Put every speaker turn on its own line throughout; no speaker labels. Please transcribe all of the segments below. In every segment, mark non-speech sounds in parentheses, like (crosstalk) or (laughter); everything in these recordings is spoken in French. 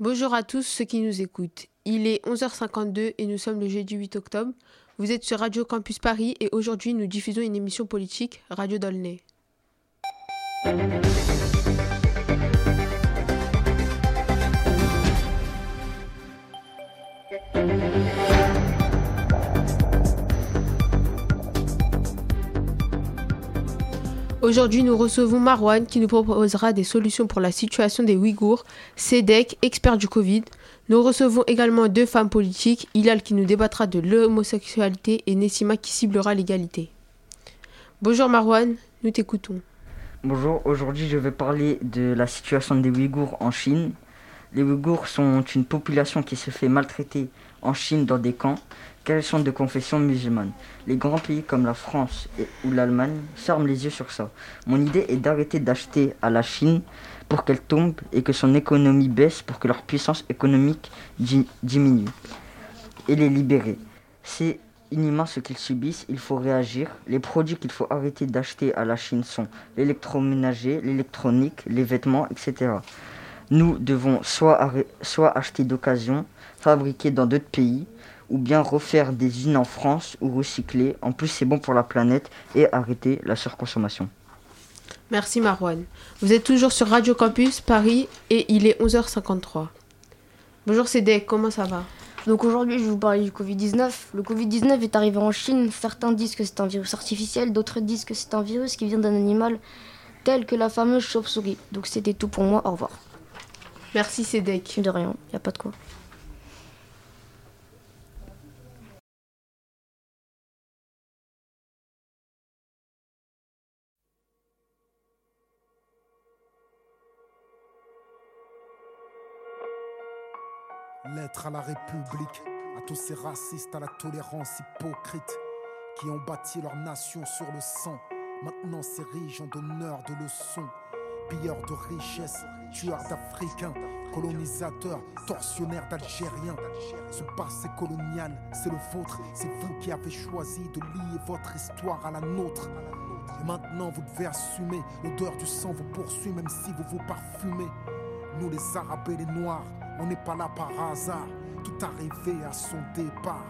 Bonjour à tous ceux qui nous écoutent. Il est 11h52 et nous sommes le jeudi 8 octobre. Vous êtes sur Radio Campus Paris et aujourd'hui nous diffusons une émission politique, Radio Dolnay. Aujourd'hui, nous recevons Marwan qui nous proposera des solutions pour la situation des Ouïghours, Sedek, expert du Covid. Nous recevons également deux femmes politiques, Hilal qui nous débattra de l'homosexualité et Nessima qui ciblera l'égalité. Bonjour Marwan, nous t'écoutons.
Bonjour, aujourd'hui je vais parler de la situation des Ouïghours en Chine. Les Ouïghours sont une population qui se fait maltraiter en Chine dans des camps qu'elles sont de confession musulmane. Les grands pays comme la France ou l'Allemagne ferment les yeux sur ça. Mon idée est d'arrêter d'acheter à la Chine pour qu'elle tombe et que son économie baisse pour que leur puissance économique diminue. Et les libérer. C'est inhumain ce qu'ils subissent, il faut réagir. Les produits qu'il faut arrêter d'acheter à la Chine sont l'électroménager, l'électronique, les vêtements, etc. Nous devons soit, soit acheter d'occasion, fabriquer dans d'autres pays, ou bien refaire des usines en France ou recycler. En plus, c'est bon pour la planète et arrêter la surconsommation.
Merci Marwan. Vous êtes toujours sur Radio Campus Paris et il est 11h53. Bonjour Cédric, comment ça va?
Donc aujourd'hui, je vais vous parler du Covid-19. Le Covid-19 est arrivé en Chine. Certains disent que c'est un virus artificiel, d'autres disent que c'est un virus qui vient d'un animal tel que la fameuse chauve-souris. Donc c'était tout pour moi. Au revoir.
Merci Cédric.
De rien, il n'y a pas de quoi.
À la République, à tous ces racistes à la tolérance hypocrite, qui ont bâti leur nation sur le sang, maintenant s'érigent en donneurs de leçons, pilleurs de richesses, tueurs d'Africains, colonisateurs, tortionnaires d'Algériens. Ce passé colonial, c'est le vôtre, c'est vous qui avez choisi de lier votre histoire à la nôtre. Et maintenant vous devez assumer, l'odeur du sang vous poursuit même si vous vous parfumez. Nous les Arabes les Noirs, on n'est pas là par hasard, tout arrivé à son départ.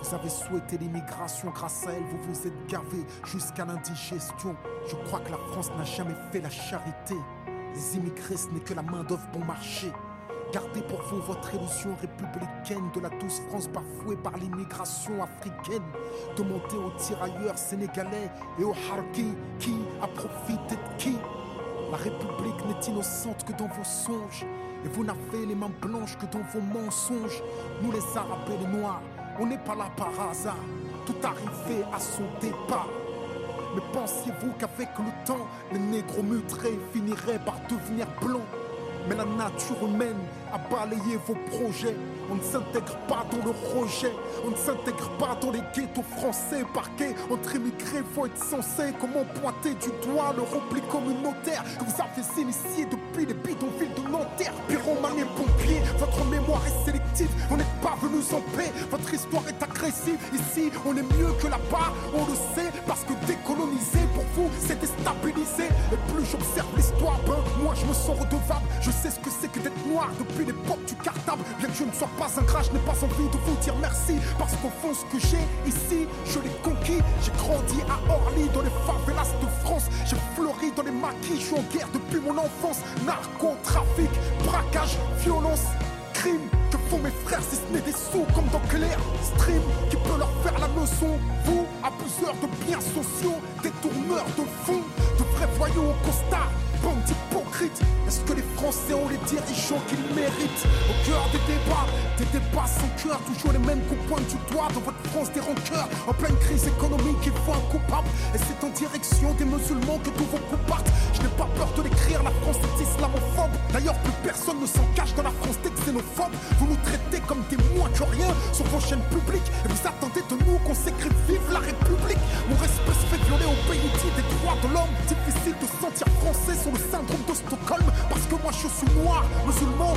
Vous avez souhaité l'immigration, grâce à elle, vous vous êtes gavé jusqu'à l'indigestion. Je crois que la France n'a jamais fait la charité. Les immigrés, ce n'est que la main-d'œuvre bon marché. Gardez pour vous votre illusion républicaine de la douce France bafouée par l'immigration africaine. Demandez aux tirailleurs sénégalais et aux harkis qui a profité de qui. La République n'est innocente que dans vos songes. Et vous n'avez les mains blanches que dans vos mensonges. Nous les Arabes et les Noirs, on n'est pas là par hasard. Tout arrivé à son départ. Mais pensiez-vous qu'avec le temps, les négros mutrés finiraient par devenir blancs? Mais la nature humaine a balayé vos projets. On ne s'intègre pas dans le rejet, on ne s'intègre pas dans les ghettos français parqués. Entre immigrés, faut être censé comment pointer du doigt le repli communautaire que vous avez initié depuis les bidonvilles de Nanterre. Pyromane et pompiers, votre mémoire est sélective, on n'est pas venus en paix. Votre histoire est agressive, ici on est mieux que là-bas, on le sait, parce que décoloniser pour vous c'est déstabiliser. Et plus j'observe l'histoire, ben moi je me sens redevable. Sais ce que c'est que d'être noir depuis l'époque du cartable, bien que je ne sois pas un crash, je n'ai pas envie de vous dire merci. Parce qu'au fond, ce que j'ai ici, je l'ai conquis. J'ai grandi à Orly, dans les favelas de France. J'ai fleuri dans les maquis, je suis en guerre depuis mon enfance. Narcotrafic, braquage, violence, crime. Que font mes frères si ce n'est des sous comme dans Claire Stream qui peut leur faire la leçon. Vous, abuseurs de biens sociaux, détourneurs de fonds, de vrais voyous au costard bande hypocrite. Est-ce que les Français ont les dirigeants qu'ils méritent? Au cœur des débats, des débats sans cœur, toujours les mêmes qu'on pointe du doigt dans votre France des rancœurs. En pleine crise économique, il faut un coupable. Et c'est en direction des musulmans que tous vos coups partent. Je n'ai pas peur de l'écrire, la France est islamophobe. D'ailleurs, plus personne ne s'en cache dans la France des xénophobes. Vous nous traitez comme des moins que rien sur vos chaînes publiques. Et vous attendez de nous qu'on s'écrit vive la République. Mon respect se fait violer au pays des droits de l'homme. Difficile de sentir français le syndrome de Stockholm moi je suis noir, musulman,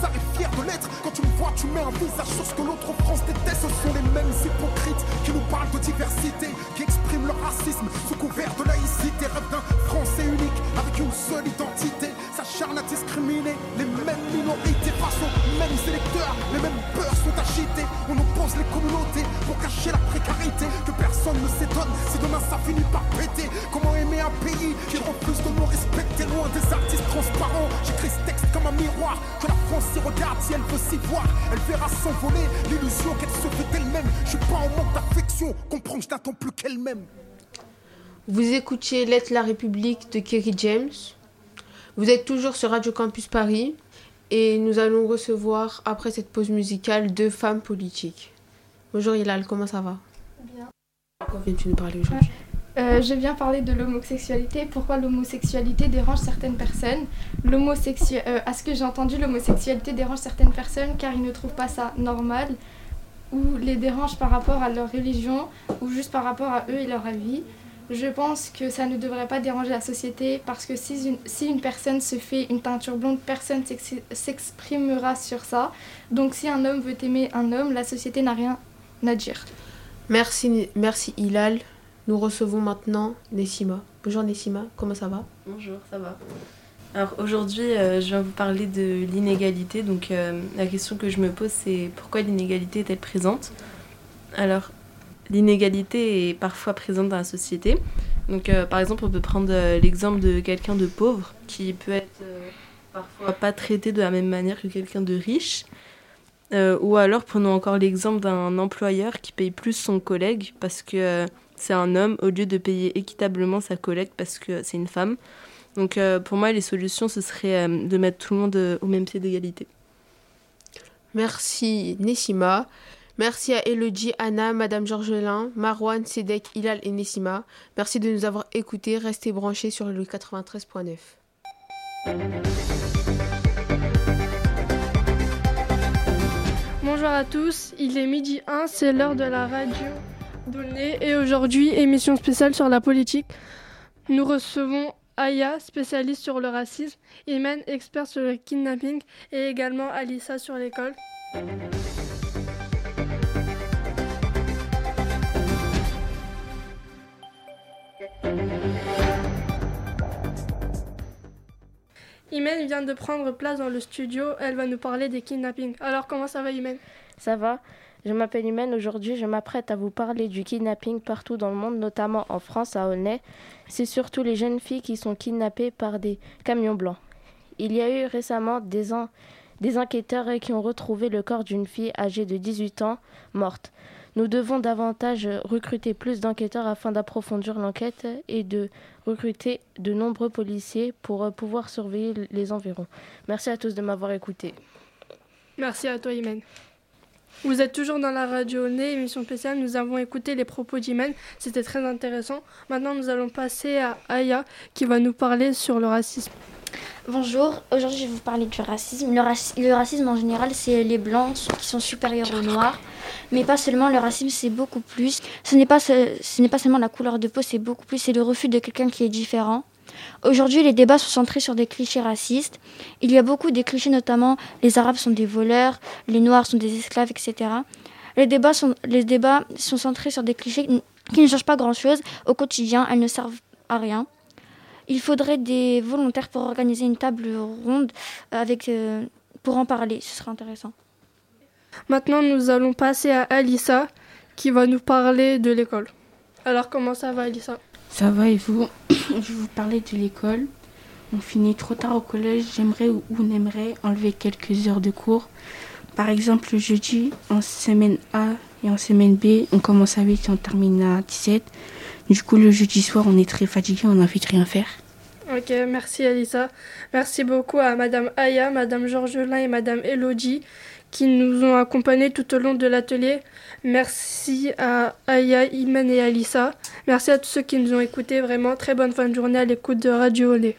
ça et fier de l'être. Quand tu me vois tu mets un visage sur ce que l'autre France déteste. Ce sont les mêmes hypocrites qui nous parlent de diversité Qui expriment leur racisme sous couvert de laïcité. Rêve d'un français unique avec une seule identité. S'acharne à discriminer les mêmes minorités minorité face aux Que la France s'y regarde si elle veut s'y voir. Elle verra s'envoler l'illusion qu'elle se fait elle-même. Je suis pas en manque d'affection. Comprends que je n'attends plus qu'elle-même.
Vous écoutiez Lettre la République de Kerry James. Vous êtes toujours sur Radio Campus Paris et nous allons recevoir, après cette pause musicale, deux femmes politiques. Bonjour Hilal, comment ça va?
Bien.
Pourquoi viens-tu nous parler aujourd'hui
Euh, je viens parler de l'homosexualité. Pourquoi l'homosexualité dérange certaines personnes? Euh, À ce que j'ai entendu, l'homosexualité dérange certaines personnes car ils ne trouvent pas ça normal ou les dérange par rapport à leur religion ou juste par rapport à eux et leur avis. Je pense que ça ne devrait pas déranger la société parce que si une, si une personne se fait une teinture blonde, personne s'ex- s'exprimera sur ça. Donc si un homme veut aimer un homme, la société n'a rien à dire.
Merci, merci Hilal. Nous recevons maintenant Nessima. Bonjour Nessima, comment ça va?
Bonjour, ça va. Alors aujourd'hui, euh, je viens vous parler de l'inégalité. Donc euh, la question que je me pose, c'est pourquoi l'inégalité est-elle présente? Alors, l'inégalité est parfois présente dans la société. Donc euh, par exemple, on peut prendre l'exemple de quelqu'un de pauvre qui peut être parfois pas traité de la même manière que quelqu'un de riche. Ou alors prenons encore l'exemple d'un employeur qui paye plus son collègue parce que c'est un homme au lieu de payer équitablement sa collègue parce que c'est une femme. Donc euh, pour moi, les solutions, ce serait euh, de mettre tout le monde euh, au même pied d'égalité.
Merci Nessima. Merci à Elodie, Anna, Madame Georgelin, Marwan, Sedek, Hilal et Nessima. Merci de nous avoir écoutés. Restez branchés sur le 93.9.
Bonjour à tous, il est midi 1, c'est l'heure de la radio et aujourd'hui émission spéciale sur la politique. Nous recevons Aya, spécialiste sur le racisme, Imen, expert sur le kidnapping et également Alissa sur l'école. Imen vient de prendre place dans le studio, elle va nous parler des kidnappings. Alors comment ça va Imen?
Ça va Je m'appelle Imen. Aujourd'hui, je m'apprête à vous parler du kidnapping partout dans le monde, notamment en France, à Aulnay. C'est surtout les jeunes filles qui sont kidnappées par des camions blancs. Il y a eu récemment des, en- des enquêteurs qui ont retrouvé le corps d'une fille âgée de 18 ans morte. Nous devons davantage recruter plus d'enquêteurs afin d'approfondir l'enquête et de recruter de nombreux policiers pour euh, pouvoir surveiller les environs. Merci à tous de m'avoir écouté.
Merci à toi Imen. Vous êtes toujours dans la radio Nez, émission spéciale. Nous avons écouté les propos d'Imen. C'était très intéressant. Maintenant, nous allons passer à Aya qui va nous parler sur le racisme.
Bonjour, aujourd'hui je vais vous parler du racisme. Le, raci- le racisme en général, c'est les blancs qui sont supérieurs aux noirs. Mais pas seulement, le racisme c'est beaucoup plus. Ce n'est pas, ce, ce n'est pas seulement la couleur de peau, c'est beaucoup plus, c'est le refus de quelqu'un qui est différent. Aujourd'hui, les débats sont centrés sur des clichés racistes. Il y a beaucoup de clichés, notamment les Arabes sont des voleurs, les Noirs sont des esclaves, etc. Les débats sont, les débats sont centrés sur des clichés qui ne changent pas grand-chose au quotidien, elles ne servent à rien. Il faudrait des volontaires pour organiser une table ronde avec, euh, pour en parler. Ce serait intéressant.
Maintenant, nous allons passer à Alissa qui va nous parler de l'école. Alors, comment ça va, Alissa?
Ça va et vous (coughs) Je vais vous parler de l'école. On finit trop tard au collège. J'aimerais ou on aimerait enlever quelques heures de cours. Par exemple, le jeudi, en semaine A et en semaine B, on commence à 8 et on termine à 17. Du coup, le jeudi soir, on est très fatigué, on a envie de rien faire.
Ok, merci Alissa. Merci beaucoup à Madame Aya, Madame Georgelin et Madame Elodie qui nous ont accompagnés tout au long de l'atelier. Merci à Aya, Imen et Alissa. Merci à tous ceux qui nous ont écoutés. Vraiment, très bonne fin de journée à l'écoute de Radio Olé.